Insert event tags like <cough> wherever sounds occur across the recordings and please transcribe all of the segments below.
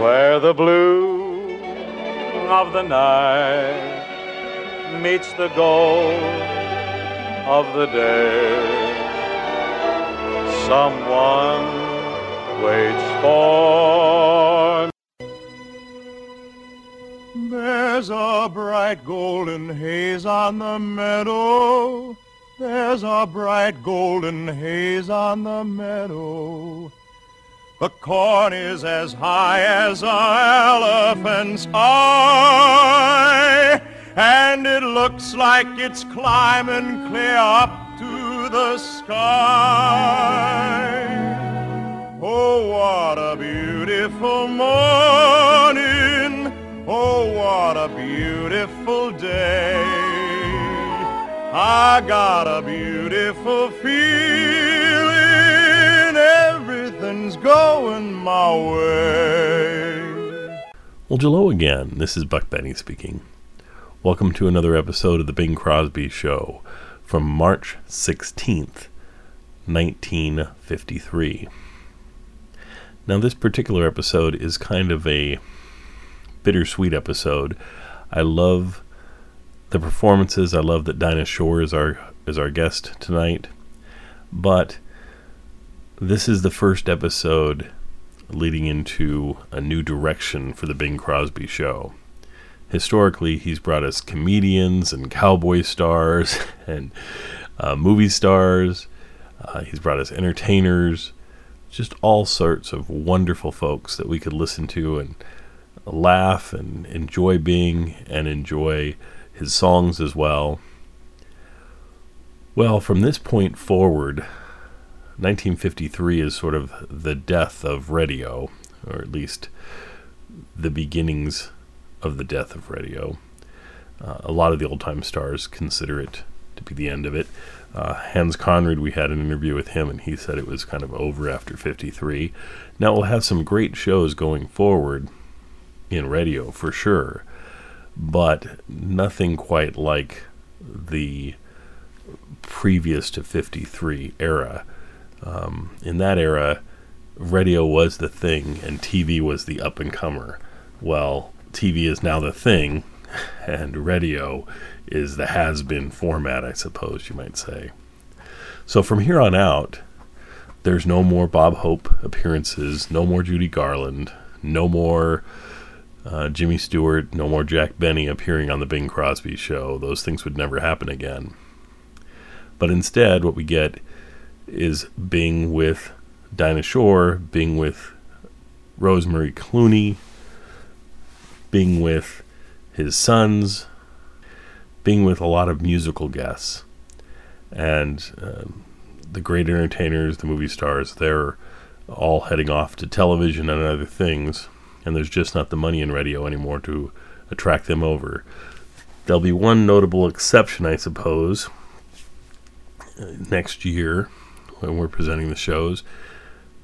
where the blue of the night meets the gold of the day. Someone waits for There's a bright golden haze on the meadow. There's a bright golden haze on the meadow. The corn is as high as an elephant's eye, and it looks like it's climbing clear up to the sky. Oh, what a beautiful morning. Oh, what a beautiful day. I got a beautiful feeling. Going my way. Well, hello again. This is Buck Benny speaking. Welcome to another episode of The Bing Crosby Show from March 16th, 1953. Now, this particular episode is kind of a bittersweet episode. I love the performances. I love that Dinah Shore is our is our guest tonight. But this is the first episode leading into a new direction for the Bing Crosby show. Historically, he's brought us comedians and cowboy stars <laughs> and uh, movie stars. Uh, he's brought us entertainers, just all sorts of wonderful folks that we could listen to and laugh and enjoy being and enjoy his songs as well. Well, from this point forward, 1953 is sort of the death of radio, or at least the beginnings of the death of radio. Uh, a lot of the old time stars consider it to be the end of it. Uh, Hans Conried, we had an interview with him, and he said it was kind of over after 53. Now, we'll have some great shows going forward in radio for sure, but nothing quite like the previous to 53 era. Um, in that era, radio was the thing and TV was the up and comer. Well, TV is now the thing, <laughs> and radio is the has been format, I suppose you might say. So from here on out, there's no more Bob Hope appearances, no more Judy Garland, no more uh, Jimmy Stewart, no more Jack Benny appearing on the Bing Crosby show. Those things would never happen again. But instead, what we get is Bing with Dinah Shore, Bing with Rosemary Clooney, Bing with his sons, Bing with a lot of musical guests. And um, the great entertainers, the movie stars, they're all heading off to television and other things and there's just not the money in radio anymore to attract them over. There'll be one notable exception, I suppose, uh, next year when we're presenting the shows.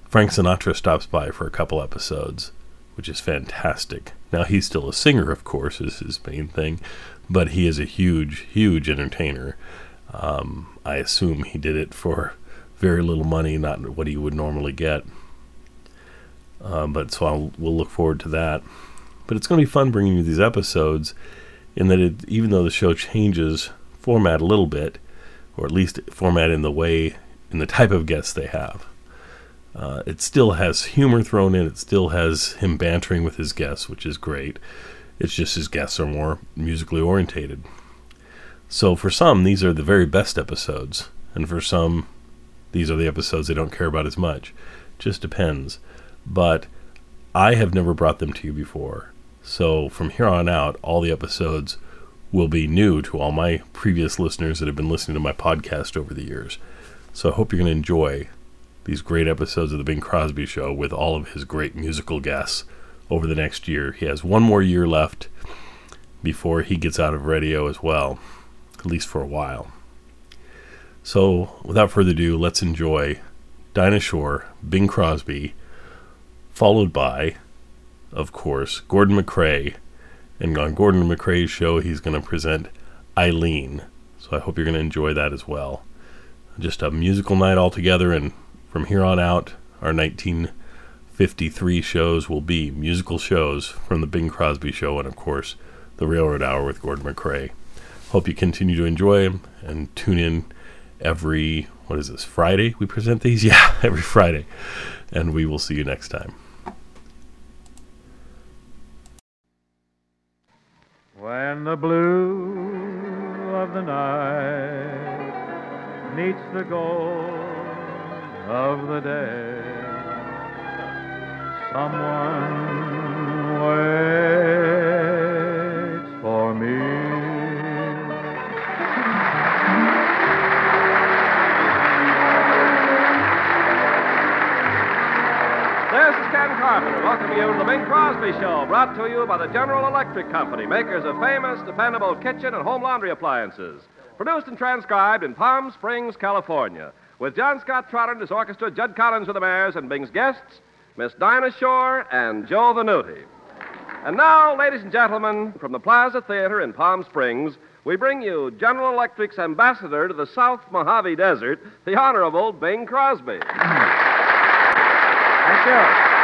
Frank Sinatra stops by for a couple episodes, which is fantastic. Now, he's still a singer, of course, is his main thing, but he is a huge, huge entertainer. Um, I assume he did it for very little money, not what he would normally get. Uh, but so I'll, we'll look forward to that. But it's going to be fun bringing you these episodes, in that it, even though the show changes format a little bit, or at least format in the way, in the type of guests they have, uh, it still has humor thrown in. It still has him bantering with his guests, which is great. It's just his guests are more musically orientated. So for some, these are the very best episodes, and for some, these are the episodes they don't care about as much. Just depends but I have never brought them to you before. So from here on out, all the episodes will be new to all my previous listeners that have been listening to my podcast over the years. So I hope you're going to enjoy these great episodes of The Bing Crosby Show with all of his great musical guests over the next year. He has one more year left before he gets out of radio as well, at least for a while. So without further ado, let's enjoy Dinah Shore, Bing Crosby, followed by, of course, Gordon MacRae. And on Gordon MacRae's show, he's going to present Eileen. So I hope you're going to enjoy that as well. Just a musical night altogether, and from here on out, our 1953 shows will be musical shows from the Bing Crosby Show and, of course, the Railroad Hour with Gordon MacRae. Hope you continue to enjoy them and tune in every, what is this, Friday? We present these? <laughs> Yeah, every Friday. And we will see you next time. When the blue of the night meets the gold of the day, someone waits for me. This is Ken Carpenter welcoming you to the Bing Crosby Show, brought to you by the General Electric Company, makers of famous, dependable kitchen and home laundry appliances. Produced and transcribed in Palm Springs, California, with John Scott Trotter and his orchestra, Jud Conlon's Rhythmaires, and Bing's guests, Miss Dinah Shore and Joe Venuti. And now, ladies and gentlemen, from the Plaza Theater in Palm Springs, we bring you General Electric's ambassador to the South Mojave Desert, the Honorable Bing Crosby. Thank you.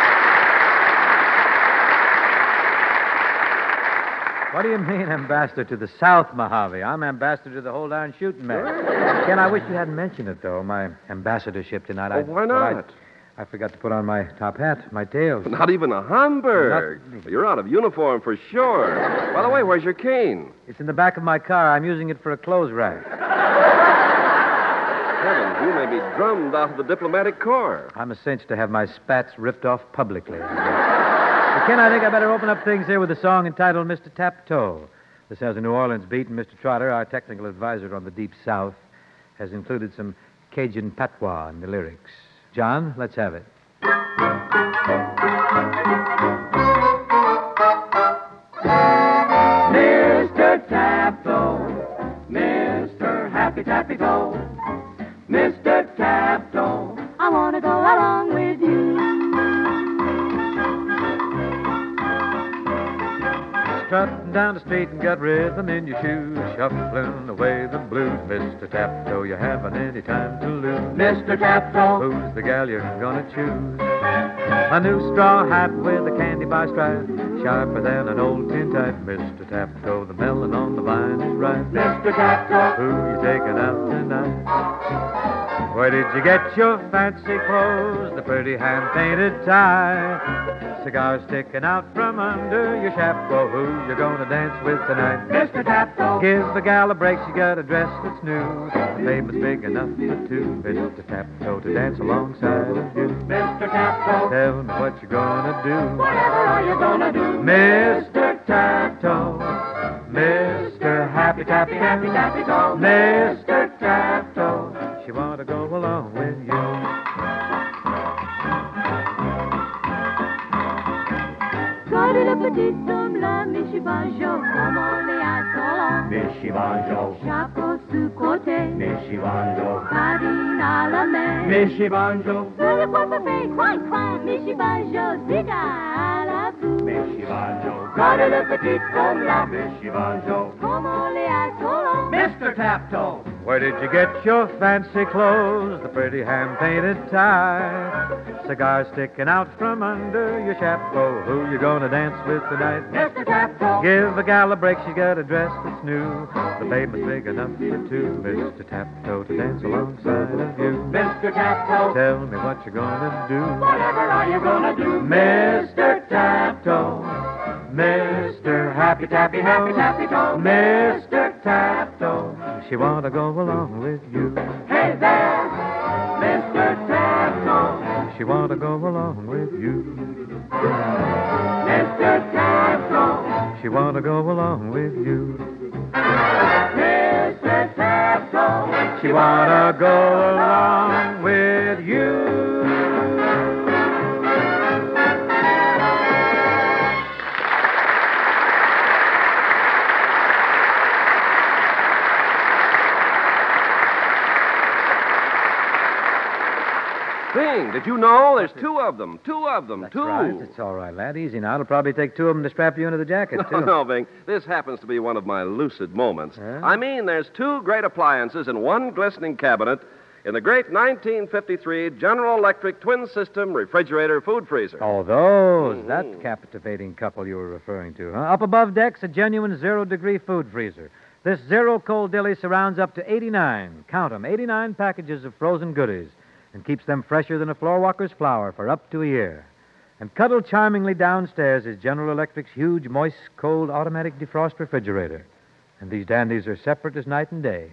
What do you mean, ambassador to the South Mojave? I'm ambassador to the whole darn shooting match. Ken, I wish you hadn't mentioned it, though, my ambassadorship tonight. I, Oh, why well, I- not? I, forgot to put on my top hat, my tails. Not even a Homburg. Not- You're out of uniform for sure. By the way, where's your cane? It's in the back of my car. I'm using it for a clothes rack. Heavens, you may be drummed out of the diplomatic corps. I'm a cinch to have my spats ripped off publicly. Ken, I think I better open up things here with a song entitled Mr. Taptoe. This has a New Orleans beat, and Mr. Trotter, our technical advisor on the Deep South, has included some Cajun patois in the lyrics. John, let's have it. Mr. Taptoe, Mr. Happy Tappy Toe, Mr. Taptoe, Strutting down the street and got rhythm in your shoes, shuffling away the blues. Mr. Taptoe, you haven't any time to lose. Mr. Taptoe, Who's the gal you're gonna choose? A new straw hat with a candy bar stripe, sharper than an old tin type. Mr. Taptoe, the melon on the vine is ripe. Mr. Taptoe, Who you taking out tonight? Where did you get your fancy clothes? The pretty hand painted tie. Cigar sticking out from under your chapeau. Who you gonna dance with tonight? Mr. Taptoe, Give the gal a break, she got a dress that's new. The baby's big enough for two. Mr. Taptoe to dance alongside of you. Mr. Taptoe, Tell me what you're gonna do. whatever are you gonna do? Mr. Taptoe, Mr. Happy Tappy Happy Tappy Toe, Mr. Taptoe, she wanna go along with you. Colle le petit homme là, Michi Banjo, comment les assolants? Michi Banjo, Chapeau sous-côté, Michi Banjo, à la main. Michi Banjo, Le coiffeur coin, coin, Michi Banjo, à la boue. Michi Colle le petit homme là, Michi Banjo. comment les assolants? Mr. Taptoe. Where did you get your fancy clothes? The pretty hand painted tie. Cigar sticking out from under your chapeau. Who you gonna dance with tonight? Mr. Taptoe, Give a gal a break, she's got a dress that's new. The baby's big enough for two. Mr. Taptoe to dance alongside of you. Mr. Taptoe, Tell me what you're gonna do. whatever are you gonna do? Mr. Taptoe, Mr. Happy Tappy Happy Tappy Toe, Mr. Taptoe, she wanna go along with you. Hey there, Mr. Taptoe, She wanna go along with you. Mr. Taptoe, She wanna go along with you. Mr. Taptoe. She wanna go along with you. Bing, did you know there's two of them? Two of them. That's two. right. It's all right, lad. Easy now. It'll probably take two of them to strap you into the jacket, No, too. <laughs> no, Bing. This happens to be one of my lucid moments. Huh? I mean, there's two great appliances in one glistening cabinet, in the great 1953 General Electric twin system refrigerator food freezer. Oh, those. Mm-hmm. That captivating couple you were referring to, huh? Up above decks, a genuine zero degree food freezer. This zero cold dilly surrounds up to 89, count 'em, 89 packages of frozen goodies and keeps them fresher than a floor walker's flour for up to a year. And cuddled charmingly downstairs is General Electric's huge, moist, cold automatic defrost refrigerator. And these dandies are separate as night and day,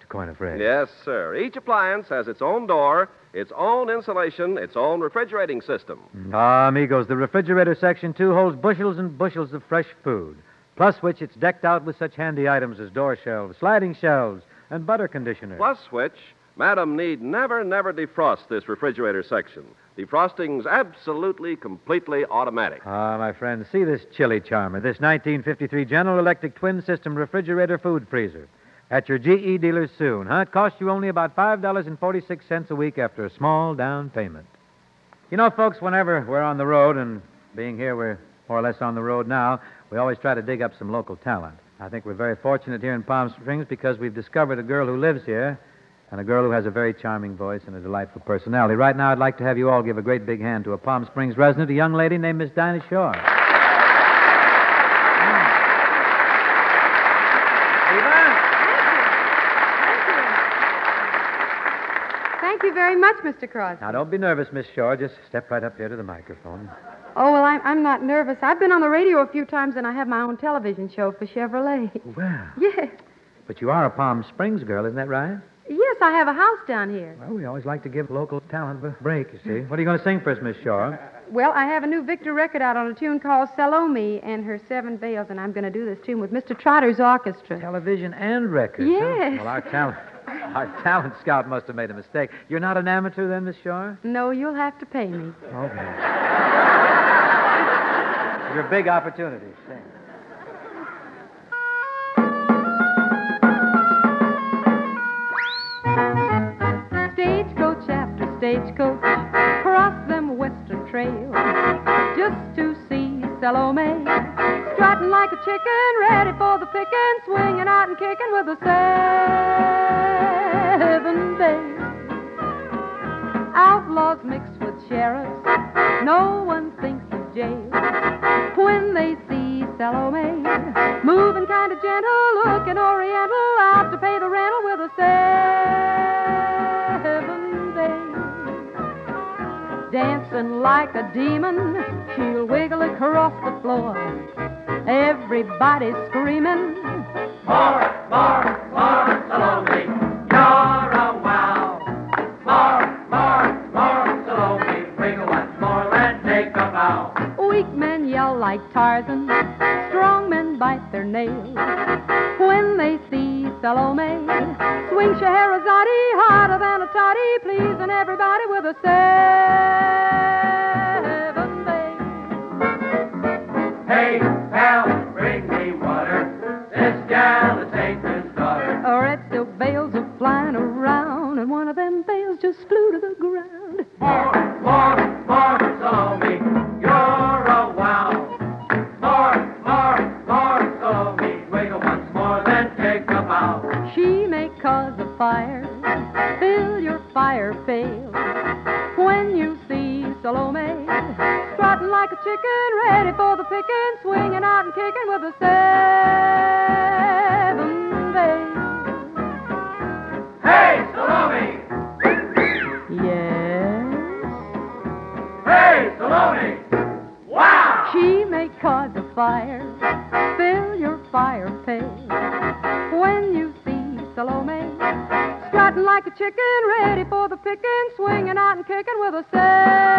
to coin a phrase. Yes, sir. Each appliance has its own door, its own insulation, its own refrigerating system. Ah, amigos, the refrigerator section, too, holds bushels and bushels of fresh food, plus which it's decked out with such handy items as door shelves, sliding shelves, and butter conditioner. Plus which, Madam need never, never defrost this refrigerator section. Defrosting's absolutely, completely automatic. Ah, my friend, see this chili charmer, this 1953 General Electric twin system refrigerator food freezer. At your GE dealers soon, huh? It costs you only about $5.46 a week after a small down payment. You know, folks, whenever we're on the road, and being here, we're more or less on the road now, we always try to dig up some local talent. I think we're very fortunate here in Palm Springs because we've discovered a girl who lives here and a girl who has a very charming voice and a delightful personality. Right now, I'd like to have you all give a great big hand to a Palm Springs resident, a young lady named Miss Dinah Shore. Thank you very much, Mr. Crosby. Now, don't be nervous, Miss Shore. Just step right up here to the microphone. Oh, well, I'm, I'm not nervous. I've been on the radio a few times, and I have my own television show for Chevrolet. Well, Yes. but you are a Palm Springs girl, isn't that right? Yes, I have a house down here. Well, we always like to give local talent a break, you see. What are you going to sing for us, Miss Shore? Well, I have a new Victor record out on a tune called Salome and Her Seven Veils, and I'm going to do this tune with Mr. Trotter's orchestra. Television and records. huh? Yes. Well, our talent, our talent scout must have made a mistake. You're not an amateur then, Miss Shore? No, you'll have to pay me. Okay. Your big opportunity. See Salome, strutting like a chicken, ready for the picking, swinging out and kicking with the seven days. Outlaws mixed with sheriffs, no one thinks of jail. When they see Salome, moving kind of gentle, looking oriental, out to pay the rental with a seven days. Dancing like a demon, she'll wiggle across the floor. Everybody screaming, More, more, more Salome. You're a wow. More, more, more Salome. Wiggle once more and take a bow. Weak men yell like Tarzan, strong men bite their nails. When they see Salome, swing Scheherazade harder than a toddy, pleasing everybody with a seven Wow. she may cause a fire, fill your fire pail. When you see Salome, strutting like a chicken, ready for the picking, swinging out and kicking with a seven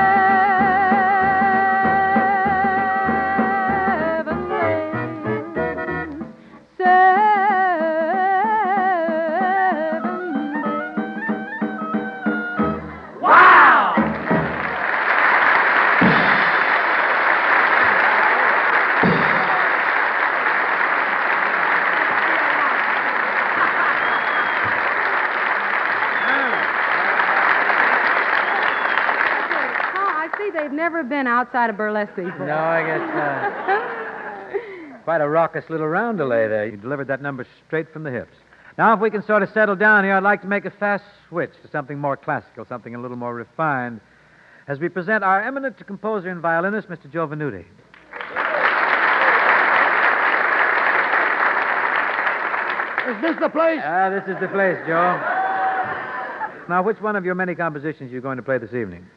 never been outside of burlesque before. No, I guess uh, <laughs> quite a raucous little roundelay there. You delivered that number straight from the hips. Now, if we can sort of settle down here, I'd like to make a fast switch to something more classical, something a little more refined, as we present our eminent composer and violinist, Mr. Joe Venuti. Is this the place? Ah, this is the place, Joe. Now, which one of your many compositions are you going to play this evening?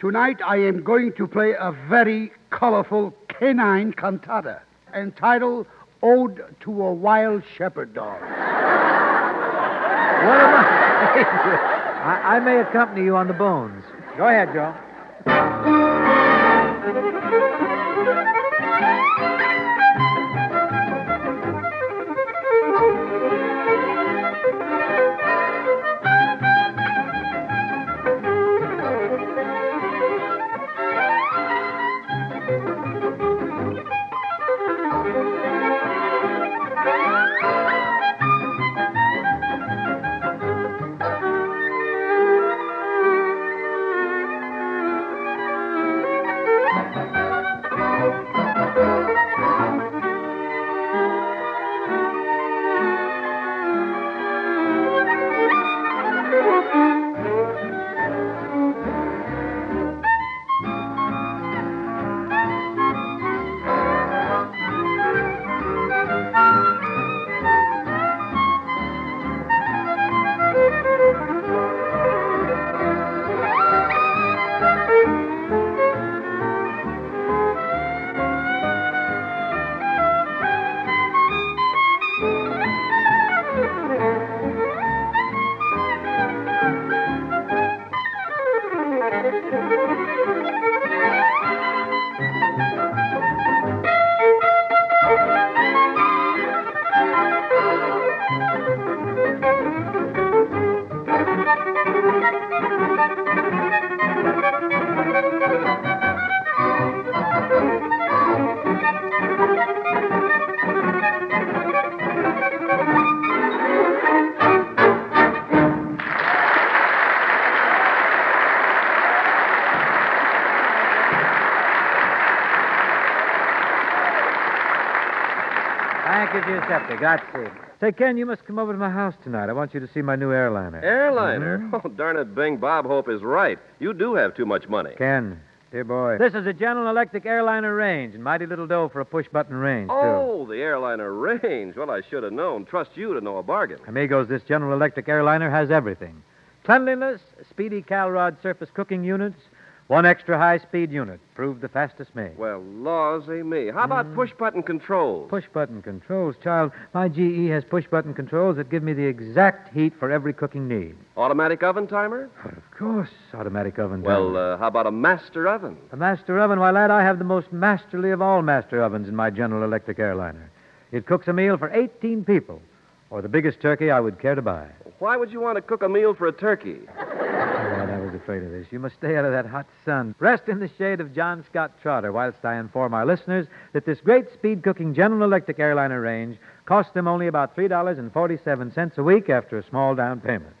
Tonight I am going to play a very colorful canine cantata entitled Ode to a Wild Shepherd Dog. What am I? I, I may accompany you on the bones. Go ahead, Joe. Grazie. Say, Ken, you must come over to my house tonight. I want you to see my new airliner. Airliner? Hmm? Oh, darn it, Bing. Bob Hope is right. You do have too much money. Ken, dear boy. This is a General Electric airliner range, and mighty little dough for a push button range, too. Oh, the airliner range. Well, I should have known. Trust you to know a bargain. Amigos, this General Electric airliner has everything cleanliness, speedy Calrod surface cooking units, one extra high speed unit, proved the fastest made. Well, laws a me. How about push button controls? Push button controls, child. My GE has push button controls that give me the exact heat for every cooking need. Automatic oven timer? But of course, automatic oven. Well, timer. uh, how about a master oven? a master oven. Why, lad, I have the most masterly of all master ovens in my General Electric airliner. It cooks a meal for 18 people, or the biggest turkey I would care to buy. Why would you want to cook a meal for a turkey? <laughs> Afraid of this. You must stay out of that hot sun. Rest in the shade of John Scott Trotter whilst I inform our listeners that this great speed cooking General Electric airliner range costs them only about $3.47 a week after a small down payment.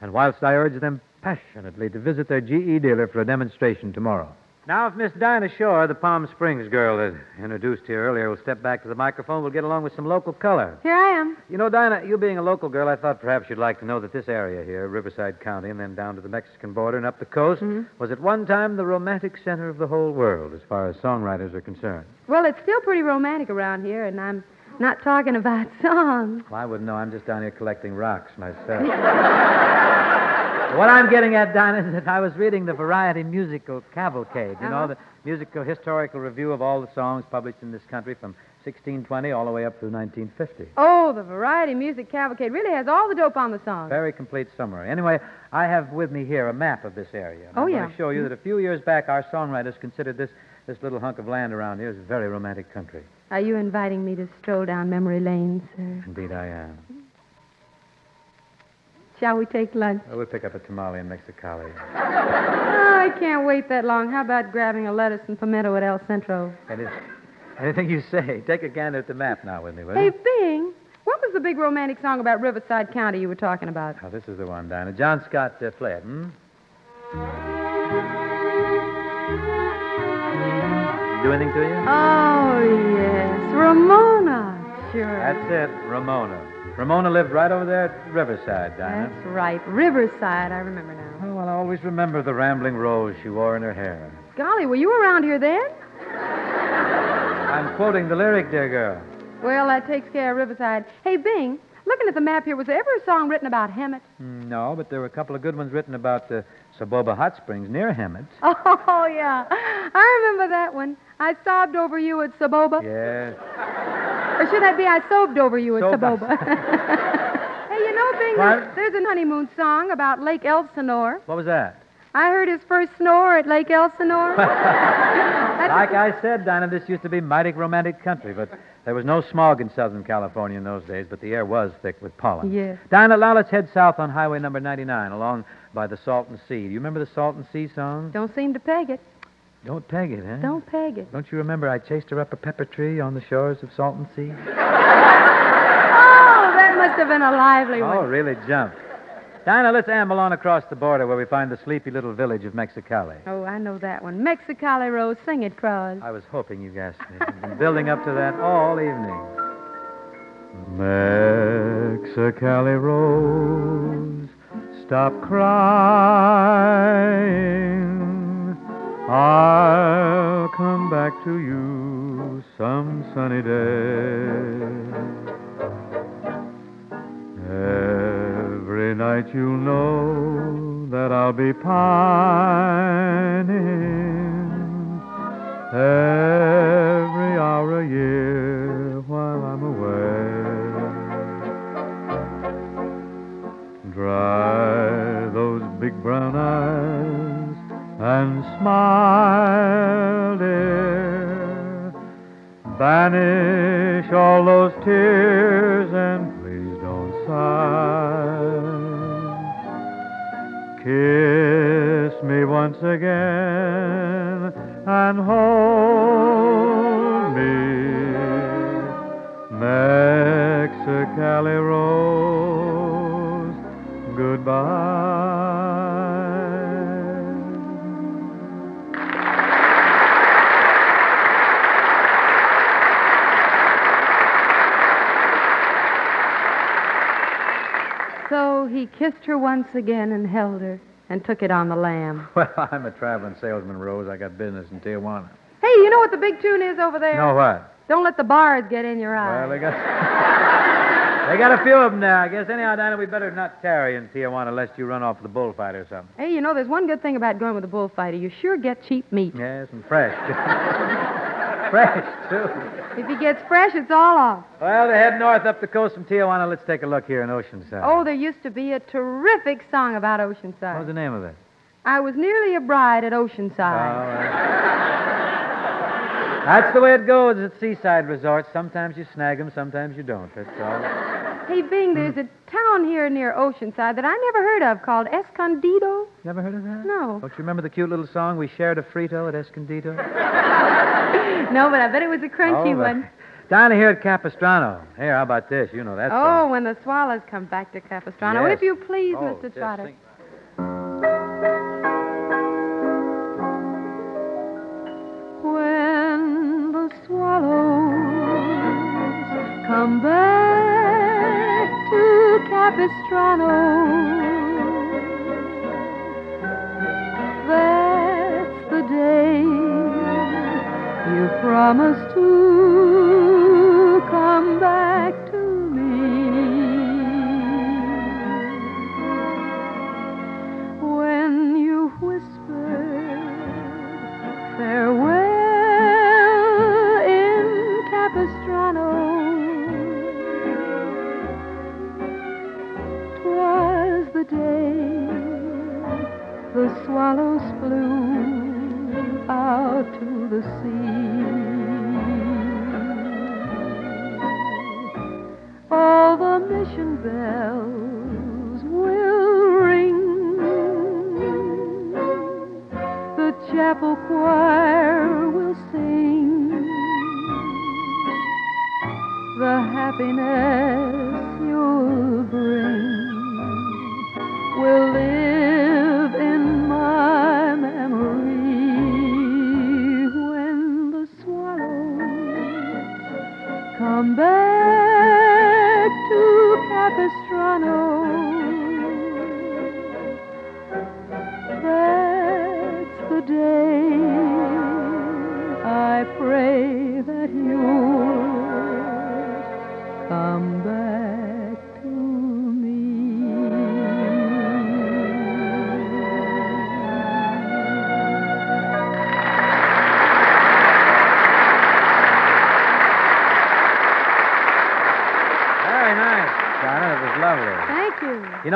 And whilst I urge them passionately to visit their GE dealer for a demonstration tomorrow. Now, if Miss Dinah Shore, the Palm Springs girl that introduced here earlier, will step back to the microphone, we'll get along with some local color. Here I am. You know, Dinah, you being a local girl, I thought perhaps you'd like to know that this area here, Riverside County, and then down to the Mexican border and up the coast, mm-hmm. was at one time the romantic center of the whole world as far as songwriters are concerned. Well, it's still pretty romantic around here, and I'm not talking about songs. Well, I wouldn't know. I'm just down here collecting rocks myself. what I'm getting at, Dinah, is that I was reading the Variety Musical Cavalcade. You know, Uh-huh. the musical historical review of all the songs published in this country from 1620 all the way up through 1950. Oh, the Variety Music Cavalcade really has all the dope on the songs. Very complete summary. Anyway, I have with me here a map of this area. Oh, I'm yeah. going to show you that a few years back, our songwriters considered this, this little hunk of land around here as a very romantic country. Are you inviting me to stroll down memory lane, sir? Indeed, I am. Shall we take lunch? Well, we'll pick up a tamale in Mexicali. Oh, I can't wait that long. How about grabbing a lettuce and pimento at El Centro? Anything you say. Take a gander at the map now with me, will Hey, you? Bing, what was the big romantic song about Riverside County you were talking about? Oh, this is the one, Dinah. John Scott uh, it, hmm? Do anything to you? Oh, yes. Ramona. Sure. That's it, Ramona. Ramona lived right over there at Riverside, Dinah. That's right. Riverside, I remember now. Oh, well, I always remember the rambling rose she wore in her hair. Golly, were you around here then? I'm quoting the lyric, dear girl. Well, that takes care of Riverside. Hey, Bing, looking at the map here, was there ever a song written about Hemet? Mm, No, but there were a couple of good ones written about uh, Soboba Hot Springs near Hemet. <laughs> Oh, yeah. I remember that one. I sobbed over you at Soboba. Yes. Or should that be I sobbed over you at Soba. Soboba? <laughs> hey, you know, Bing, What? there's a honeymoon song about Lake Elsinore. What was that? I heard his first snore at Lake Elsinore. <laughs> Like I said, Dinah, this used to be mighty romantic country, but there was no smog in Southern California in those days, but the air was thick with pollen. Yes. Dinah, now let's head south on Highway number 99 along by the Salton Sea. Do you remember the Salton Sea song? Don't seem to peg it. Don't peg it, huh? Don't peg it. Don't you remember I chased her up a pepper tree on the shores of Salton Sea? <laughs> Oh, that must have been a lively Oh, one. really jumped. Dinah, let's amble on across the border where we find the sleepy little village of Mexicali. Oh, I know that one. Mexicali Rose, sing it, Cross. I was hoping you guessed it. I've been building up to that all evening. Mexicali Rose, stop crying. I'll come back to you some sunny day. Night you'll know that I'll be pining. Every hour a year while I'm away. Dry those big brown eyes and smile, dear. Banish all those tears and please don't sigh. Kiss me once again and hold me. Mexicali Rose, goodbye. He kissed her once again and held her and took it on the lamb. <laughs> Well, I'm a traveling salesman, Rose. I got business in Tijuana. Hey, you know what the big tune is over there? Know what? Don't let the bars get in your eye. Well, they got <laughs> they got a few of them there. I guess anyhow, Dinah, we better not tarry in Tijuana lest you run off with a bullfight or something. Hey, you know, there's one good thing about going with a bullfighter. You sure get cheap meat. Yes, and fresh. <laughs> fresh too. If he gets fresh, it's all off. Well, they head north up the coast from Tijuana. Let's take a look here in Oceanside. Oh, there used to be a terrific song about Oceanside. What was the name of it? I was nearly a bride at Oh, Oceanside. well. That's the way it goes at seaside resorts. Sometimes you snag 'em, sometimes you don't. That's all. Hey, Bing, there's a town here near Oceanside that I never heard of called Escondido. Never heard of that? No. Don't you remember the cute little song we shared a frito at Escondido? <laughs> No, but I bet it was a crunchy Oh, one. Down here at Capistrano. Here, how about this? You know that Oh, song. when the swallows come back to Capistrano. Yes. If you please, Oh, Mr. Trotter. When swallows come back to Capistrano, that's the day you promised to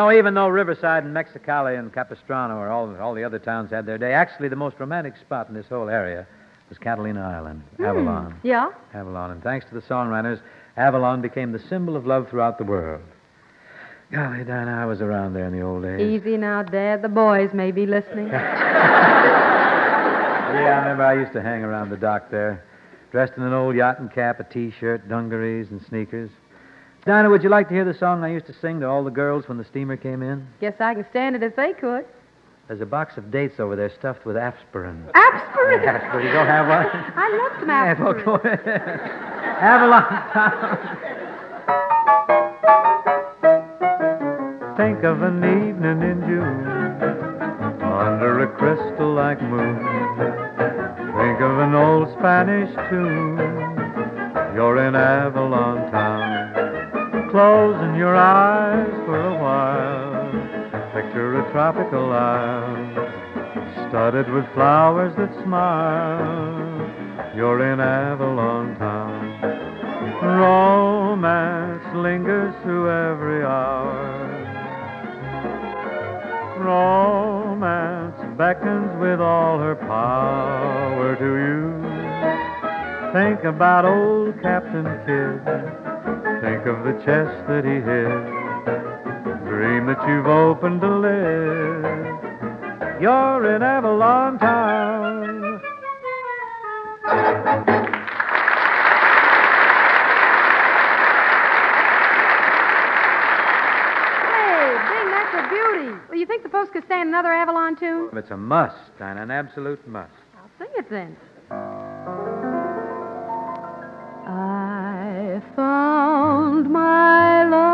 know, even though Riverside and Mexicali and Capistrano or all, all the other towns had their day, actually the most romantic spot in this whole area was Catalina Island, hmm. Avalon. Yeah? Avalon. And thanks to the songwriters, Avalon became the symbol of love throughout the world. Golly, Dinah, I was around there in the old days. Easy now, Dad. The boys may be listening. <laughs> Oh, yeah, I remember I used to hang around the dock there, dressed in an old yachting cap, a T-shirt, dungarees, and sneakers. Dinah, would you like to hear the song I used to sing to all the girls when the steamer came in? Guess I can stand it if they could. There's a box of dates over there stuffed with aspirin. Aspirin. Aspirin. You don't have one? I love some Yeah, aspirin. well, go ahead. Avalon Town. Think of an evening in June under a crystal like moon. Think of an old Spanish tune. You're in Avalon Town. Closing your eyes for a while. Picture a tropical isle studded with flowers that smile. You're in Avalon Town. Romance lingers through every hour. Romance beckons with all her power to you. Think about old Captain Kidd. Think of the chest that he hid. Dream that you've opened a lid. You're in Avalon Town. Hey, Bing, that's a beauty. Well, you think the folks could stand another Avalon tune? It's a must, Dinah, an absolute must. I'll sing it then. I found my love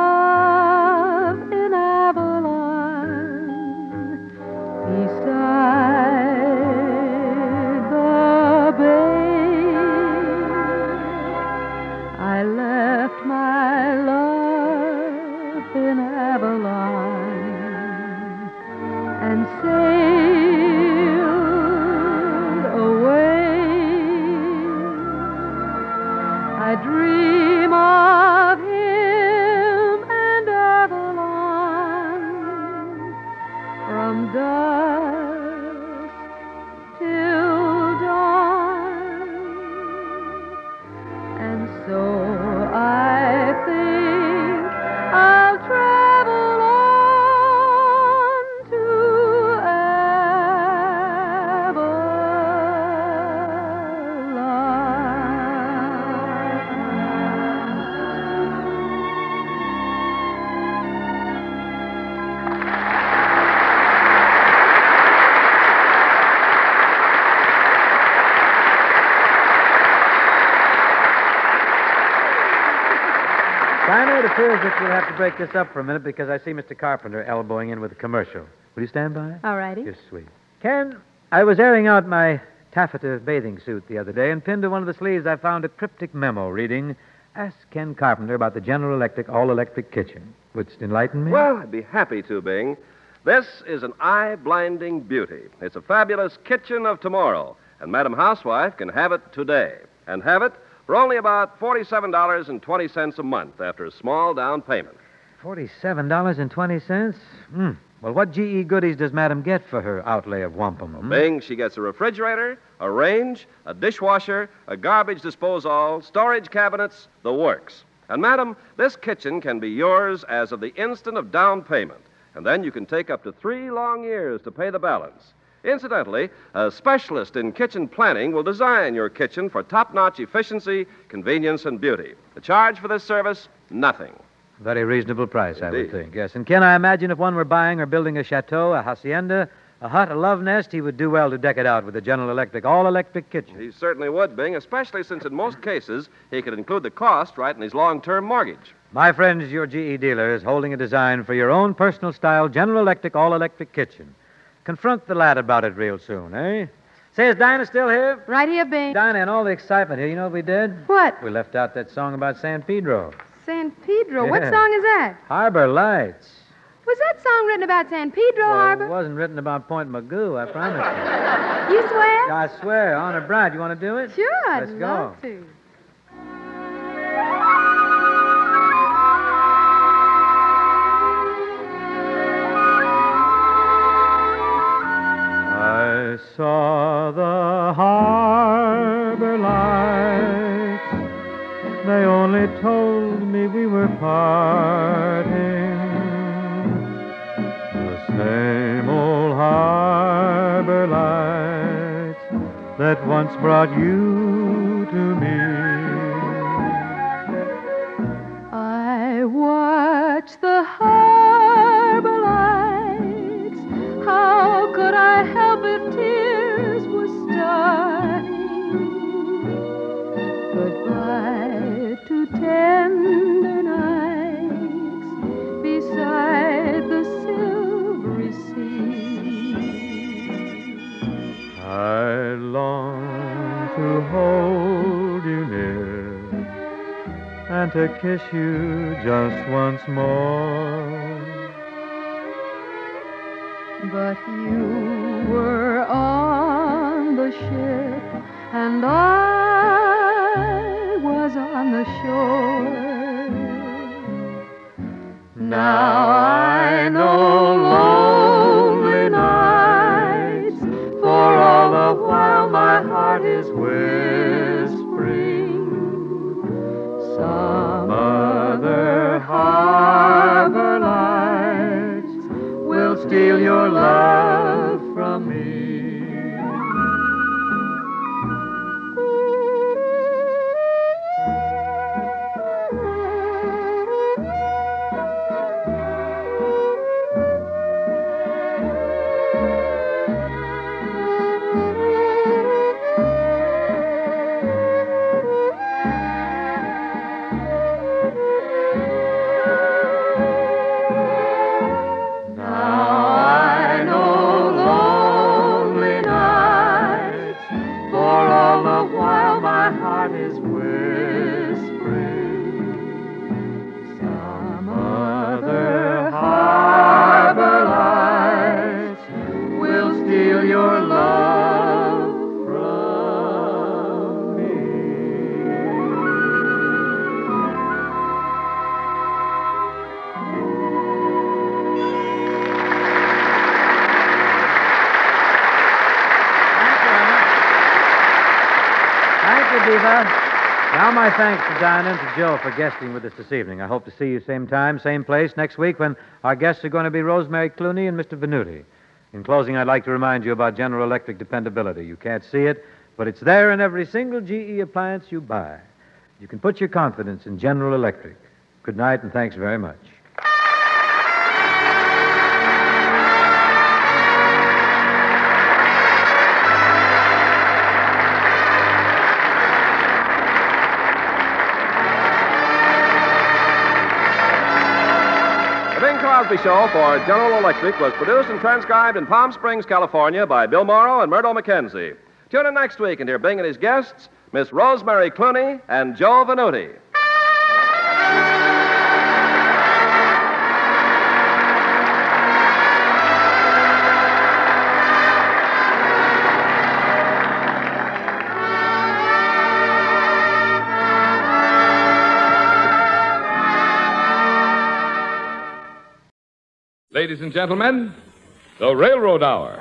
appears that we'll have to break this up for a minute because I see Mr. Carpenter elbowing in with a commercial. Will you stand by? All righty. You're sweet. Ken, I was airing out my taffeta bathing suit the other day, and pinned to one of the sleeves I found a cryptic memo reading, Ask Ken Carpenter about the General Electric all electric kitchen. Wouldst enlighten me? Well, I'd be happy to, Bing. This is an eye blinding beauty. It's a fabulous kitchen of tomorrow, and Madam Housewife can have it today. And have it for only about $47.20 a month after a small down payment. $47.20? Hmm. Well, what GE goodies does Madam get for her outlay of wampum? Bing, she gets a refrigerator, a range, a dishwasher, a garbage disposal, storage cabinets, the works. And, Madam, this kitchen can be yours as of the instant of down payment. And then you can take up to three long years to pay the balance. Incidentally, a specialist in kitchen planning will design your kitchen for top notch efficiency, convenience, and beauty. The charge for this service, nothing. Very reasonable price, I would think. Yes. And can I imagine if one were buying or building a chateau, a hacienda, a hut, a love nest, he would do well to deck it out with a General Electric all electric kitchen. He certainly would, Bing, especially since in most cases he could include the cost right in his long term mortgage. My friends, your GE dealer is holding a design for your own personal style General Electric all electric kitchen. Confront the lad about it real soon, eh? Say, is Dinah still here? Right here, Bing. Dinah, and all the excitement here, you know what we did? What? We left out that song about San Pedro. San Pedro. What song is that? Harbor Lights. Was that song written about San Pedro Well, Harbor? It wasn't written about Point Mugu, I promise you. <laughs> You swear? I swear, honor bright. You want to do it? Sure, I'd Let's love go. to. Saw the harbor lights. They only told me we were parting. The same old harbor lights that once brought you to me. I watch the harbor lights. How could I help if to tender nights beside the silvery sea. I long to hold you near and to kiss you just once more. But you were ship, and I was on the shore. Now I know lonely nights, for all the while my heart is whispering. Some other harbor lights will steal your love my thanks to Dinah and to Joe for guesting with us this evening. I hope to see you same time, same place next week when our guests are going to be Rosemary Clooney and Mr. Venuti. In closing, I'd like to remind you about General Electric dependability. You can't see it, but it's there in every single GE appliance you buy. You can put your confidence in General Electric. Good night, and thanks very much. Bing Show for General Electric was produced and transcribed in Palm Springs, California by Bill Morrow and Myrtle McKenzie. Tune in next week and hear Bing and his guests, Miss Rosemary Clooney and Joe Venuti. Ladies and gentlemen, the Railroad Hour.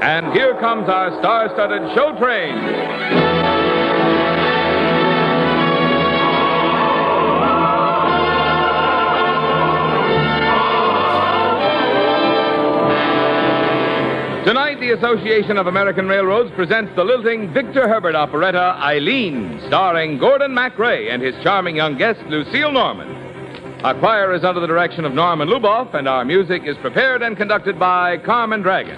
And here comes our star studded show train. Tonight, the Association of American Railroads presents the lilting Victor Herbert operetta Eileen, starring Gordon MacRae and his charming young guest, Lucille Norman. Our choir is under the direction of Norman Luboff, and our music is prepared and conducted by Carmen Dragon.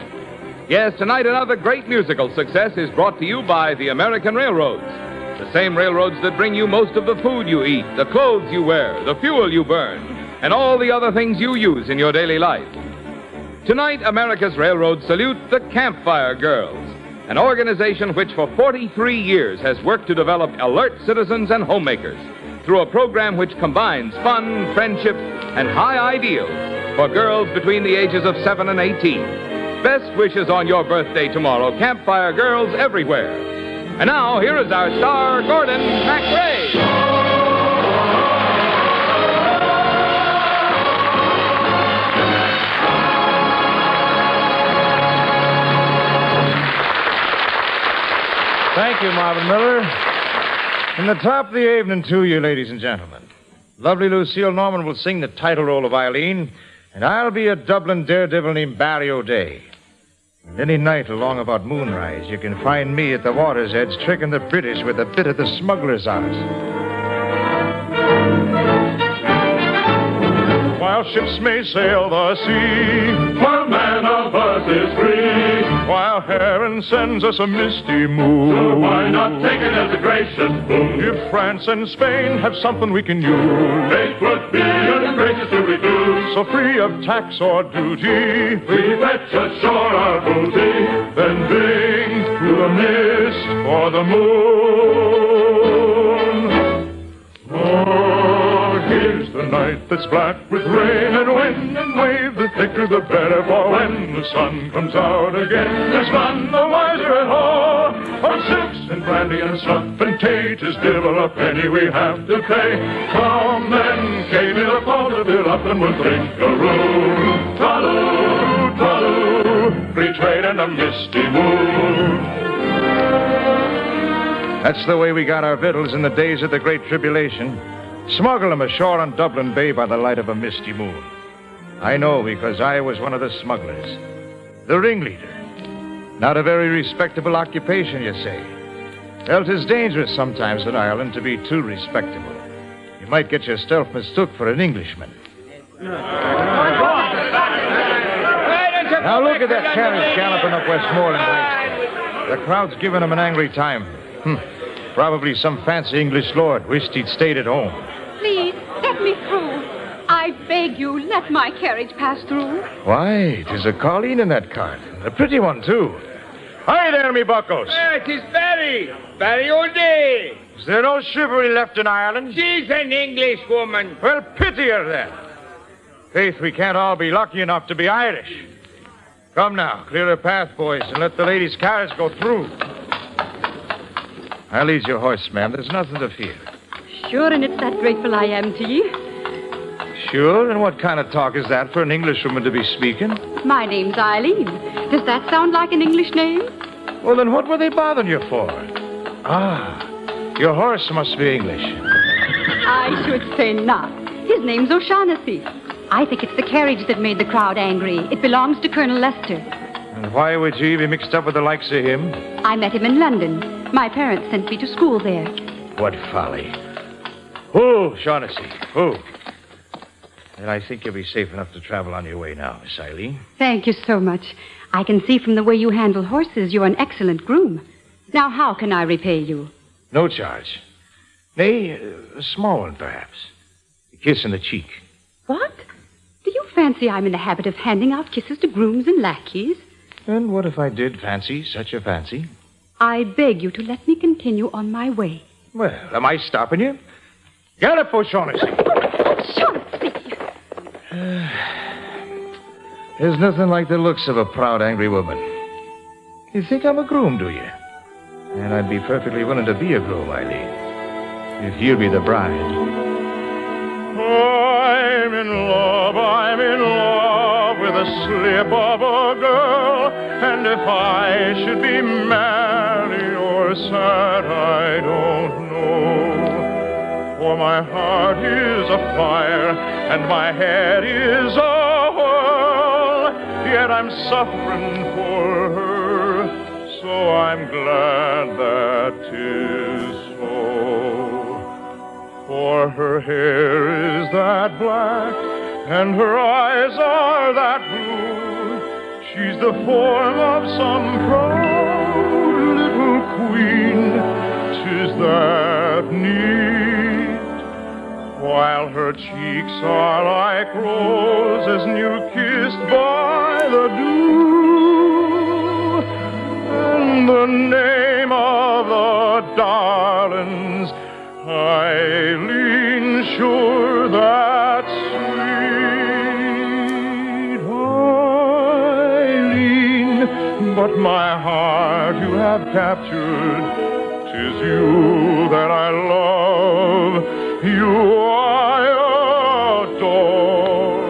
Yes, tonight another great musical success is brought to you by the American Railroads. The same railroads that bring you most of the food you eat, the clothes you wear, the fuel you burn, and all the other things you use in your daily life. Tonight, America's railroads salute the Campfire Girls, an organization which for 43 years has worked to develop alert citizens and homemakers through a program which combines fun, friendship, and high ideals for girls between the ages of 7 and 18. Best wishes on your birthday tomorrow, Campfire Girls everywhere. And now, here is our star, Gordon MacRae. Thank you, Marvin Miller. And the top of the evening to you, ladies and gentlemen. Lovely Lucille Norman will sing the title role of Eileen, and I'll be a Dublin daredevil named Barry O'Day. And any night along about moonrise, you can find me at the water's edge tricking the British with a bit of the smuggler's art. While ships may sail the sea, One man of us is free. While heaven sends us a misty moon. So why not take it as a gracious boon? If France and Spain have something we can use, It would be ungracious to refuse. so free of tax or duty, We fetch ashore our booty, then bring to the mist or the moon. Oh, night that's black with rain and wind and wave. The thicker the better, for when the sun comes out again, there's none the wiser at all. Our silks and brandy and snuff and tate is a penny we have to pay. Come then, came me the phone to fill up and we'll drink a room. Talloo, talloo, free trade and a misty moon. That's the way we got our victuals in the days of the Great Tribulation. Smuggle 'em ashore on Dublin Bay by the light of a misty moon. I know because I was one of the smugglers. The ringleader. Not a very respectable occupation, you say. Well, 'tis dangerous sometimes in Ireland to be too respectable. You might get yourself mistook for an Englishman. Now look at that carriage galloping up Westmoreland. The crowd's giving him an angry time. Hmm. Probably some fancy English lord wished he'd stayed at home. Please, let me through. I beg you, let my carriage pass through. Why, Why, 'tis a Colleen in that cart. A pretty one, too. Hi there, me buckles. it is Barry. Barry O'Day. Is there no chivalry left in Ireland? She's an English woman. Well, pity her then. Faith, we can't all be lucky enough to be Irish. Come now, clear a path, boys, and let the ladies' carriage go through. I'll ease your horse, ma'am. There's nothing to fear. Sure, and it's that grateful I am to ye. Sure, and what kind of talk is that for an Englishwoman to be speaking? My name's Eileen. Does that sound like an English name? Well, then what were they bothering you for? Ah, your horse must be English. I should say not. His name's O'Shaughnessy. I think it's the carriage that made the crowd angry. It belongs to Colonel Lester. And why would you be mixed up with the likes of him? I met him in London. My parents sent me to school there. What folly. Who, Shaughnessy? Who? Then I think you'll be safe enough to travel on your way now, Miss Eileen. Thank you so much. I can see from the way you handle horses you're an excellent groom. Now, how can I repay you? No charge. Nay, a small one, perhaps. A kiss on the cheek. What? Do you fancy I'm in the habit of handing out kisses to grooms and lackeys? And what if I did fancy such a fancy? I beg you to let me continue on my way. Well, am I stopping you? Gallop, O'Shaughnessy. Shaughnessy! <sighs> There's nothing like the looks of a proud, angry woman. You think I'm a groom, do you? And I'd be perfectly willing to be a groom, Eileen. If you'll be the bride. Oh, I'm in love, I'm in love a slip of a girl. And if I should be merry or sad, I don't know. For my heart is afire and my head is a whirl. Yet I'm suffering for her, so I'm glad that 'tis so. For her hair is that black, and her eyes are that blue. She's the form of some proud little queen. Tis that neat. While her cheeks are like roses new kissed by the dew. And the name of the darlings, Eileen, sure that's but my heart you have captured. Tis you that I love, you I adore.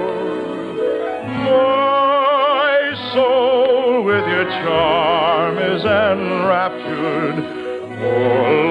My soul with your charm is enraptured. Oh,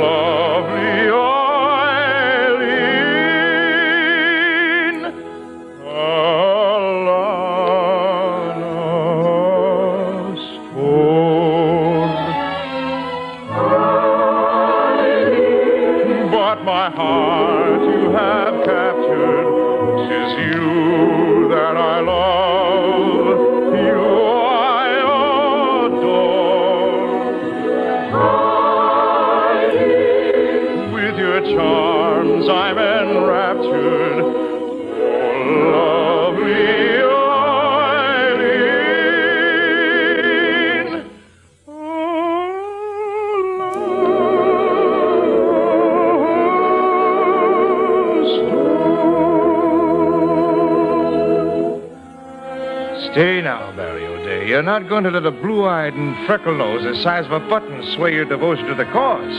You're not going to let a blue-eyed and freckle-nosed the size of a button sway your devotion to the cause.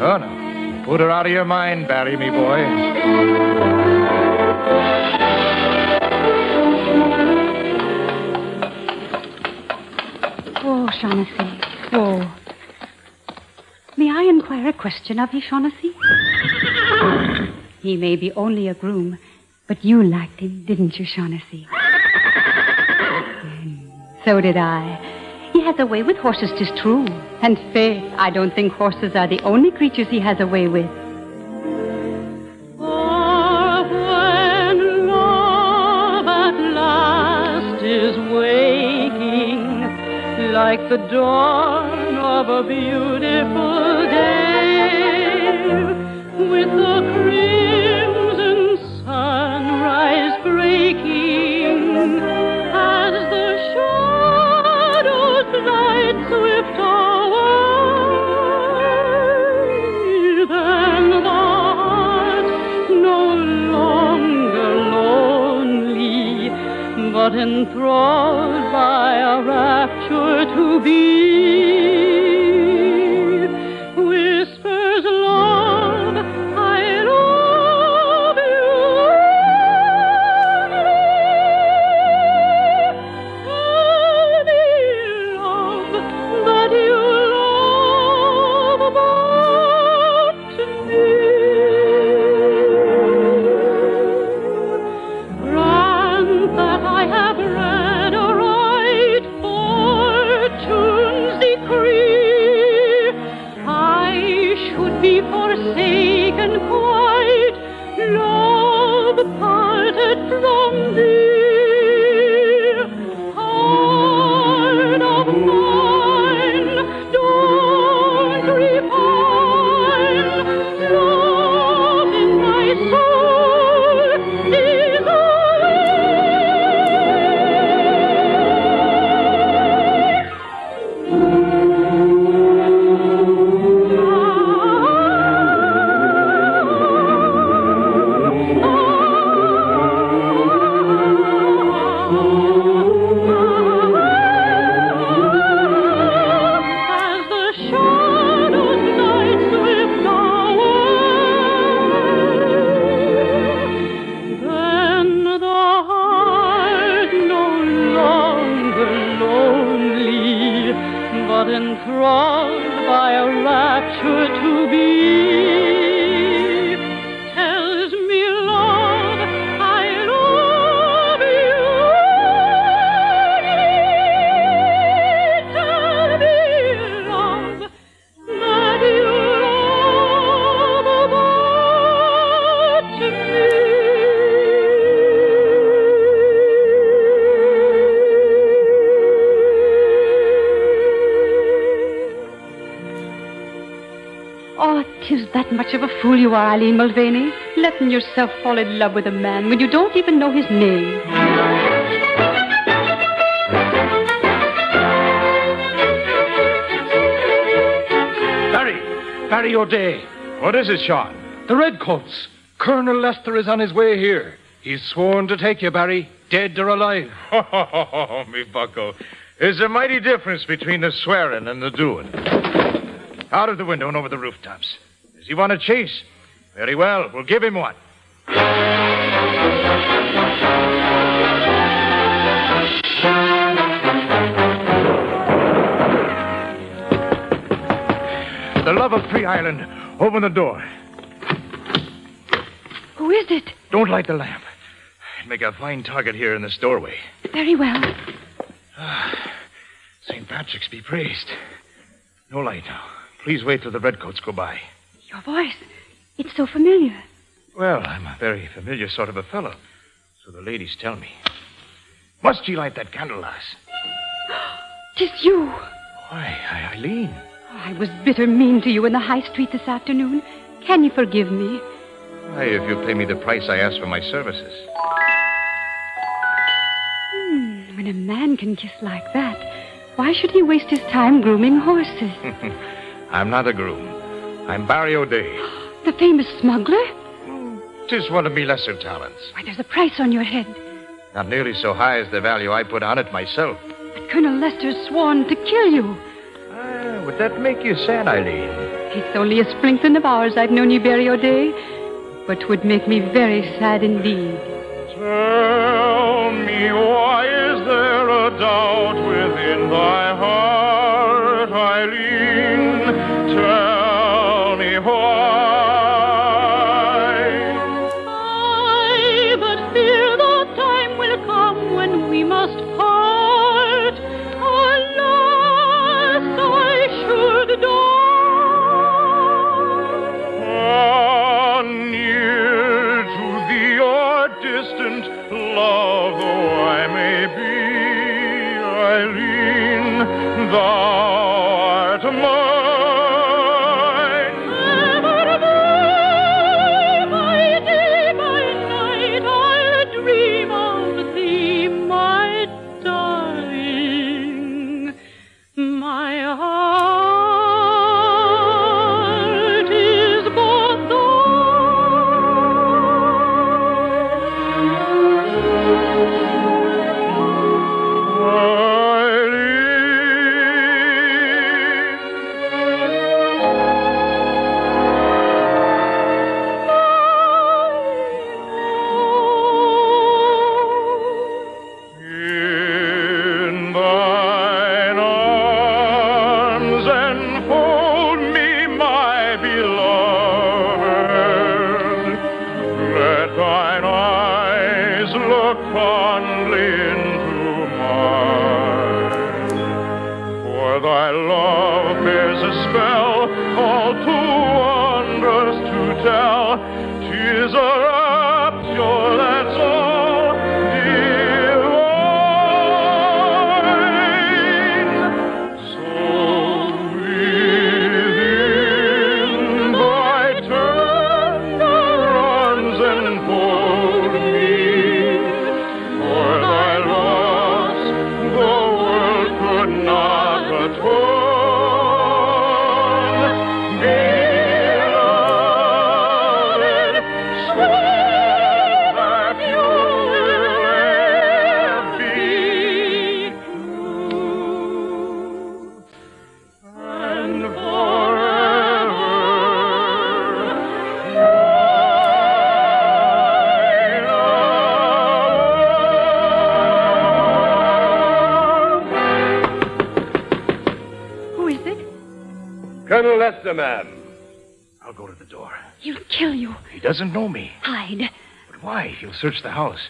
Oh, no. Put her out of your mind, Barry, me boy. Oh, Shaughnessy. Oh. May I inquire a question of you, Shaughnessy? <laughs> he may be only a groom, but you liked him, didn't you, Shaughnessy? So did I. He has a way with horses, 'tis true. And faith, I don't think horses are the only creatures he has a way with. Ah, when love at last is waking like the dawn of a beautiful day with the crimson sunrise breaking but enthralled by a rapture to be. Eileen Mulvaney, letting yourself fall in love with a man when you don't even know his name. Barry! Barry O'Day! Oh, what is it, Sean? The Redcoats. Colonel Lester is on his way here. He's sworn to take you, Barry, dead or alive. <laughs> Oh, me bucko. There's a mighty difference between the swearing and the doing. Out of the window and over the rooftops. Does he want to chase? Very well, we'll give him one. The love of Free Island. Open the door. Who is it? Don't light the lamp. I'd make a fine target here in this doorway. Very well. <sighs> Ah, St. Patrick's be praised. No light now. Please wait till the redcoats go by. Your voice. It's so familiar. Well, I'm a very familiar sort of a fellow, so the ladies tell me. Must ye light that candle, lass? Tis <gasps> you. Why, I- Eileen. I was bitter mean to you in the high street this afternoon. Can you forgive me? Why, if you pay me the price I ask for my services. Hmm, when a man can kiss like that, why should he waste his time grooming horses? <laughs> I'm not a groom. I'm Barry O'Day. <gasps> <laughs> The famous smuggler? Tis one of me lesser talents. Why, there's a price on your head. Not nearly so high as the value I put on it myself. But Colonel Lester's sworn to kill you. Ah, would that make you sad, Eileen? It's only a sprinkling of hours I've known you, Barry O'Day, but would make me very sad indeed. Tell me, why is there a doubt within thy heart, Colonel Lester, ma'am. I'll go to the door. He'll kill you. He doesn't know me. Hide. But why? He'll search the house.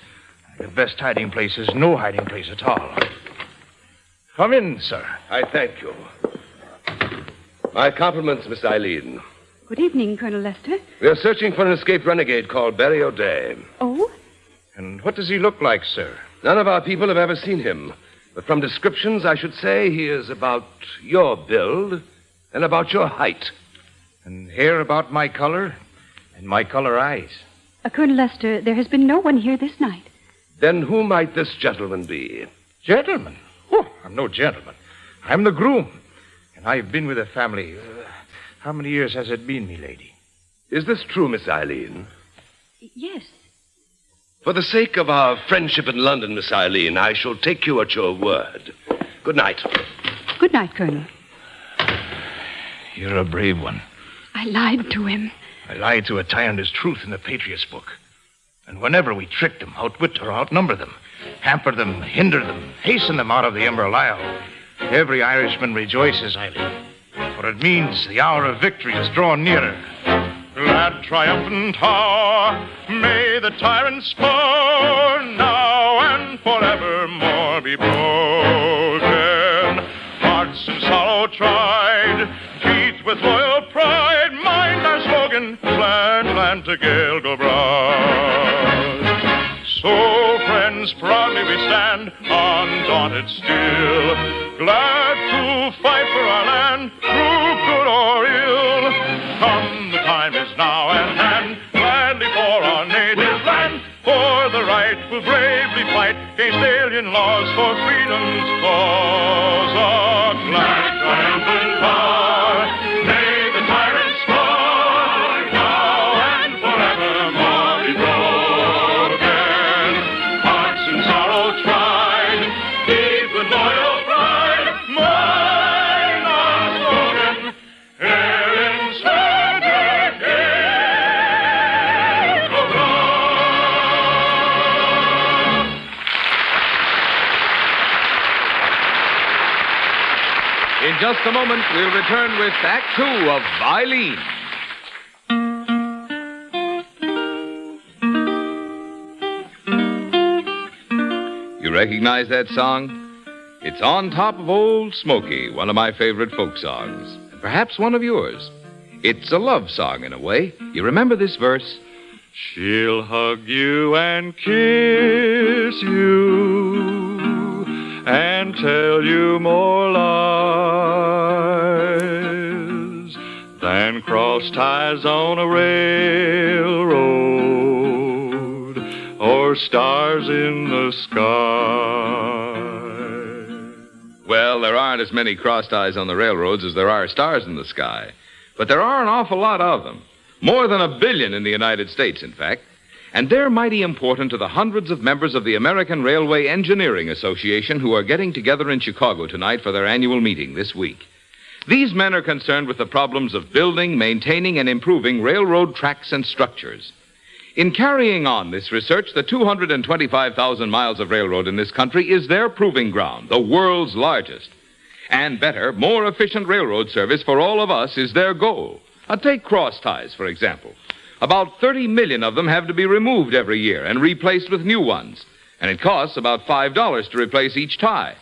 The best hiding place is no hiding place at all. Come in, sir. I thank you. My compliments, Miss Eileen. Good evening, Colonel Lester. We are searching for an escaped renegade called Barry O'Day. Oh? And what does he look like, sir? None of our people have ever seen him. But from descriptions, I should say he is about your build and about your height. and hair about my color, and my color eyes. Uh, Colonel Lester, there has been no one here this night. Then who might this gentleman be? Gentleman? Oh, I'm no gentleman. I'm the groom. And I've been with the family. Uh, how many years has it been, me lady? Is this true, Miss Eileen? Yes. For the sake of our friendship in London, Miss Eileen, I shall take you at your word. Good night. Good night, Colonel. You're a brave one. I lied to him. I lied to a tyrant truth in the Patriots book. And whenever we trick them, outwit or outnumber them, hamper them, hinder them, hasten them out of the Emerald Isle, every Irishman rejoices, Eileen. For it means the hour of victory is drawing nearer. Glad triumphant hour, may the tyrant's power now and forevermore be broken. Land go broad. So, friends, proudly we stand, undaunted still, glad to fight for our land, through good or ill. Come, the time is now at hand, gladly for our native land, for the right we'll bravely fight against alien laws for freedom's cause. A glad a moment, we'll return with Act Two of Eileen. You recognize that song? It's on top of Old Smoky, one of my favorite folk songs, perhaps one of yours. It's a love song in a way. You remember this verse? She'll hug you and kiss you tell you more lies than cross ties on a railroad or stars in the sky. Well, there aren't as many cross ties on the railroads as there are stars in the sky. But there are an awful lot of them. More than a billion in the United States, in fact. And they're mighty important to the hundreds of members of the American Railway Engineering Association who are getting together in Chicago tonight for their annual meeting this week. These men are concerned with the problems of building, maintaining, and improving railroad tracks and structures. In carrying on this research, the 225,000 miles of railroad in this country is their proving ground, the world's largest. And better, more efficient railroad service for all of us is their goal. Uh, take cross ties, for example. About 30 million of them have to be removed every year and replaced with new ones. And it costs about $5 to replace each tie.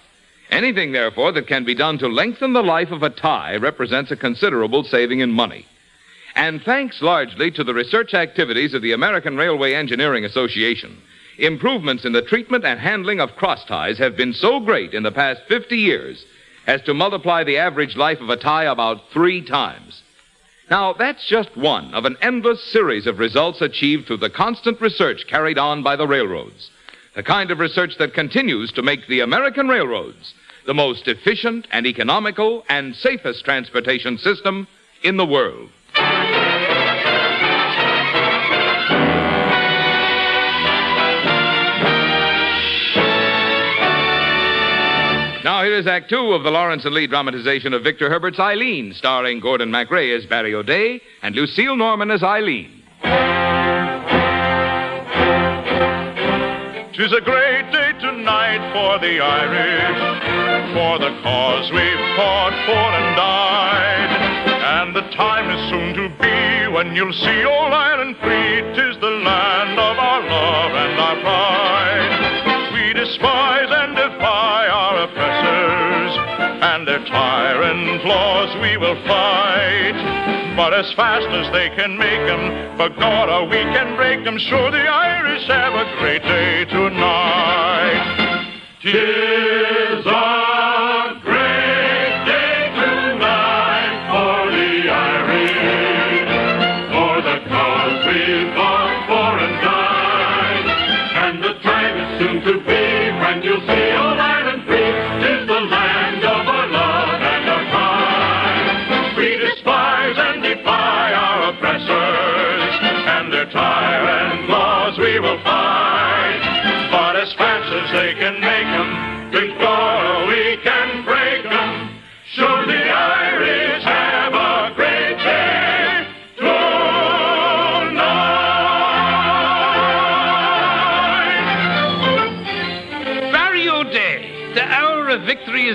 Anything, therefore, that can be done to lengthen the life of a tie represents a considerable saving in money. And thanks largely to the research activities of the American Railway Engineering Association, improvements in the treatment and handling of cross ties have been so great in the past 50 years as to multiply the average life of a tie about three times. Now, that's just one of an endless series of results achieved through the constant research carried on by the railroads. The kind of research that continues to make the American railroads the most efficient and economical and safest transportation system in the world. Is Act Two of the Lawrence and Lee dramatization of Victor Herbert's Eileen, starring Gordon MacRae as Barry O'Day and Lucille Norman as Eileen. Tis a great day tonight for the Irish, for the cause we've fought for and died. And the time is soon to be when you'll see old Ireland free. Tis the land of our love and our pride. We despise laws we will fight. But as fast as they can make 'em, for God or we can break 'em. Sure, the Irish have a great day tonight. Tis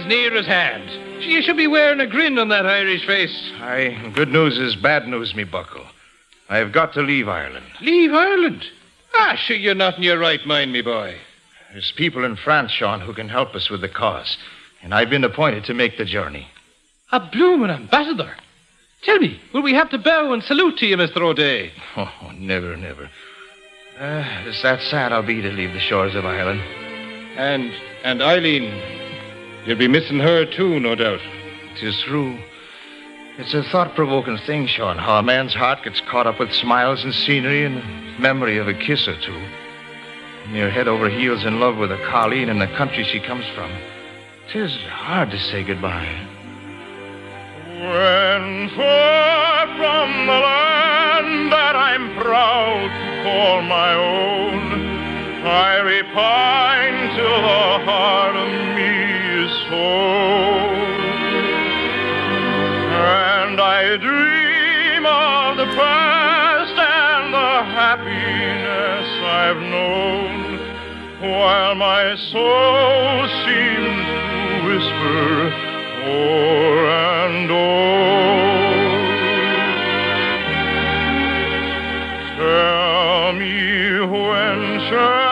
near at hand. You should be wearing a grin on that Irish face. Aye, good news is bad news, me buckle. I have got to leave Ireland. Leave Ireland? Ah, sure, you're not in your right mind, me boy. There's people in France, Sean, who can help us with the cause. And I've been appointed to make the journey. A bloomin' ambassador. Tell me, will we have to bow and salute to you, Mr. O'Day? <laughs> Oh, never, never. Uh, it's that sad I'll be to leave the shores of Ireland. And and Eileen, you'll be missing her too, no doubt. Tis true. It's a thought-provoking thing, Sean, how a man's heart gets caught up with smiles and scenery and memory of a kiss or two. And you're head over heels in love with a Colleen and the country she comes from. Tis hard to say goodbye. When far from the land that I'm proud to call my own, I repine till the heart of me is sold. And I dream of the past and the happiness I've known, while my soul seems to whisper o'er and o'er. Tell me when shall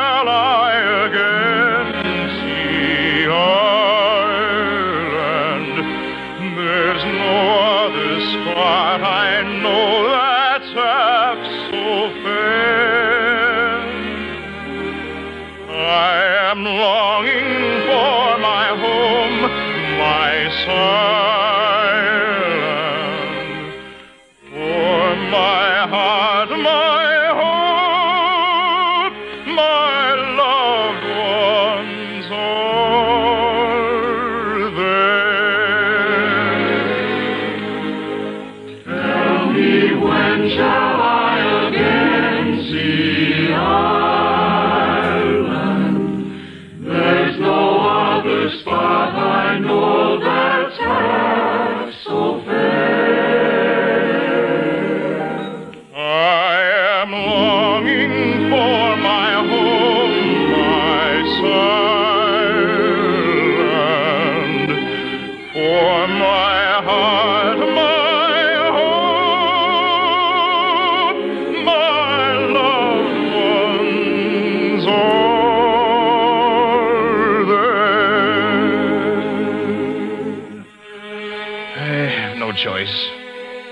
longing for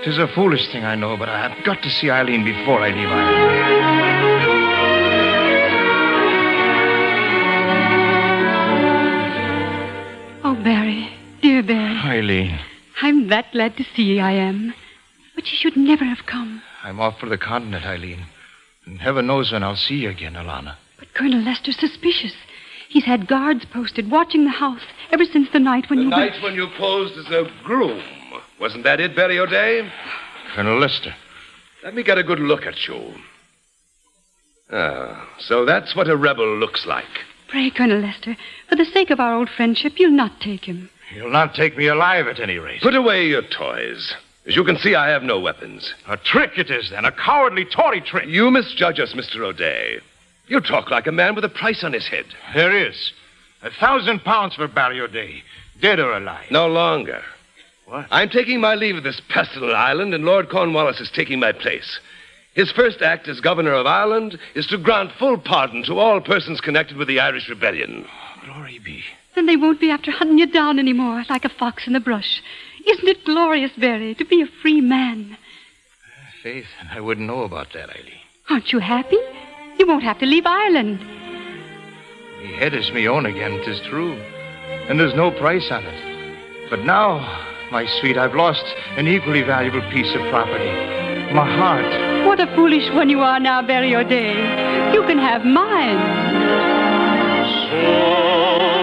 Tis a foolish thing, I know, but I've got to see Eileen before I leave Ireland. Oh, Barry, dear Barry, Eileen, I'm that glad to see you, I am. But you should never have come. I'm off for the continent, Eileen. And heaven knows when I'll see you again, Alana. But Colonel Lester's suspicious. He's had guards posted watching the house ever since the night when The you The night went. when you posed as a groom. Wasn't that it, Barry O'Day? Colonel Lester. Let me get a good look at you. Ah, so that's what a rebel looks like. Pray, Colonel Lester, for the sake of our old friendship, you'll not take him. You'll not take me alive at any rate. Put away your toys. As you can see, I have no weapons. A trick it is, then. A cowardly Tory trick. You misjudge us, Mr. O'Day. You talk like a man with a price on his head. There is. A thousand pounds for Barry O'Day, dead or alive. No longer. What? I'm taking my leave of this pestilent island, and Lord Cornwallis is taking my place. His first act as governor of Ireland is to grant full pardon to all persons connected with the Irish rebellion. Glory be. Then they won't be after hunting you down anymore like a fox in the brush. Isn't it glorious, Barry, to be a free man? Faith, I wouldn't know about that, Eileen. Aren't you happy? You won't have to leave Ireland. Me head is me own again, 'tis true. And there's no price on it. But now, my sweet, I've lost an equally valuable piece of property. My heart. What a foolish one you are now, Barry O'Day. You can have mine. Within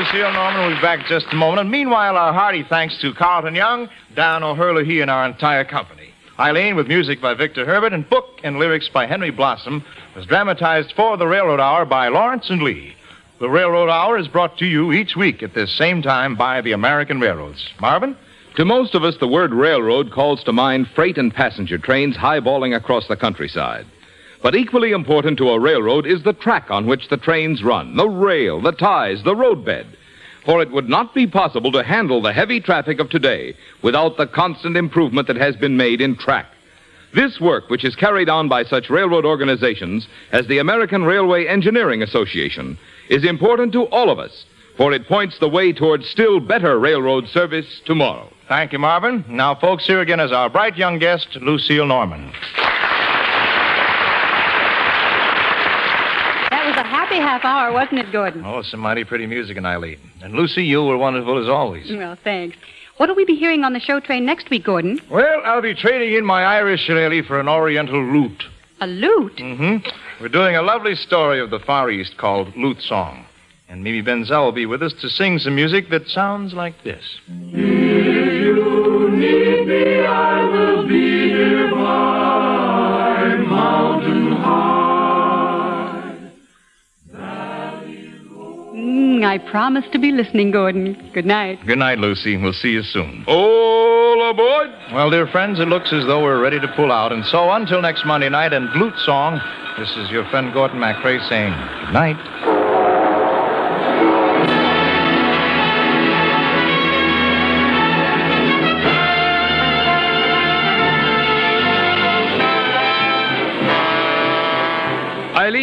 Lucille Norman. We'll be back just a moment. And meanwhile, our hearty thanks to Carlton Young, Dan O'Herlihy, and our entire company. Eileen, with music by Victor Herbert and book and lyrics by Henry Blossom, was dramatized for the Railroad Hour by Lawrence and Lee. The Railroad Hour is brought to you each week at this same time by the American Railroads. Marvin? To most of us, the word railroad calls to mind freight and passenger trains highballing across the countryside. But equally important to a railroad is the track on which the trains run, the rail, the ties, the roadbed. For it would not be possible to handle the heavy traffic of today without the constant improvement that has been made in track. This work, which is carried on by such railroad organizations as the American Railway Engineering Association, is important to all of us, for it points the way towards still better railroad service tomorrow. Thank you, Marvin. Now, folks, here again is our bright young guest, Lucille Norman. That was a happy half hour, wasn't it, Gordon? Oh, some mighty pretty music in Eileen. And Lucy, you were wonderful as always. Well, thanks. What'll we be hearing on the show train next week, Gordon? Well, I'll be trading in my Irish shillelagh for an Oriental lute. A lute? Mm-hmm. We're doing a lovely story of the Far East called Lute Song. And Mimi Benzell will be with us to sing some music that sounds like this. If you need me, I will be nearby, I promise to be listening, Gordon. Good night. Good night, Lucy. We'll see you soon. All aboard! Well, dear friends, it looks as though we're ready to pull out. And so until next Monday night and Lute Song, this is your friend Gordon MacRae saying good night.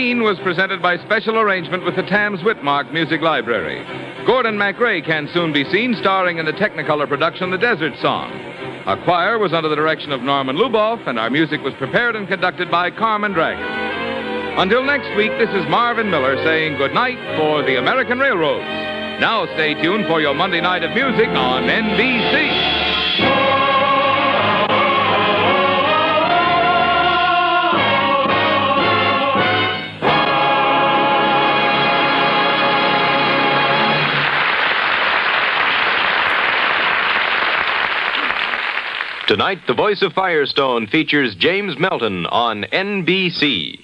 Was presented by special arrangement with the Tams Witmark Music Library. Gordon MacRae can soon be seen starring in the Technicolor production The Desert Song. Our choir was under the direction of Norman Luboff, and our music was prepared and conducted by Carmen Dragon. Until next week, this is Marvin Miller saying good night for the American Railroads. Now stay tuned for your Monday night of music on NBC. Tonight, The Voice of Firestone features James Melton on NBC.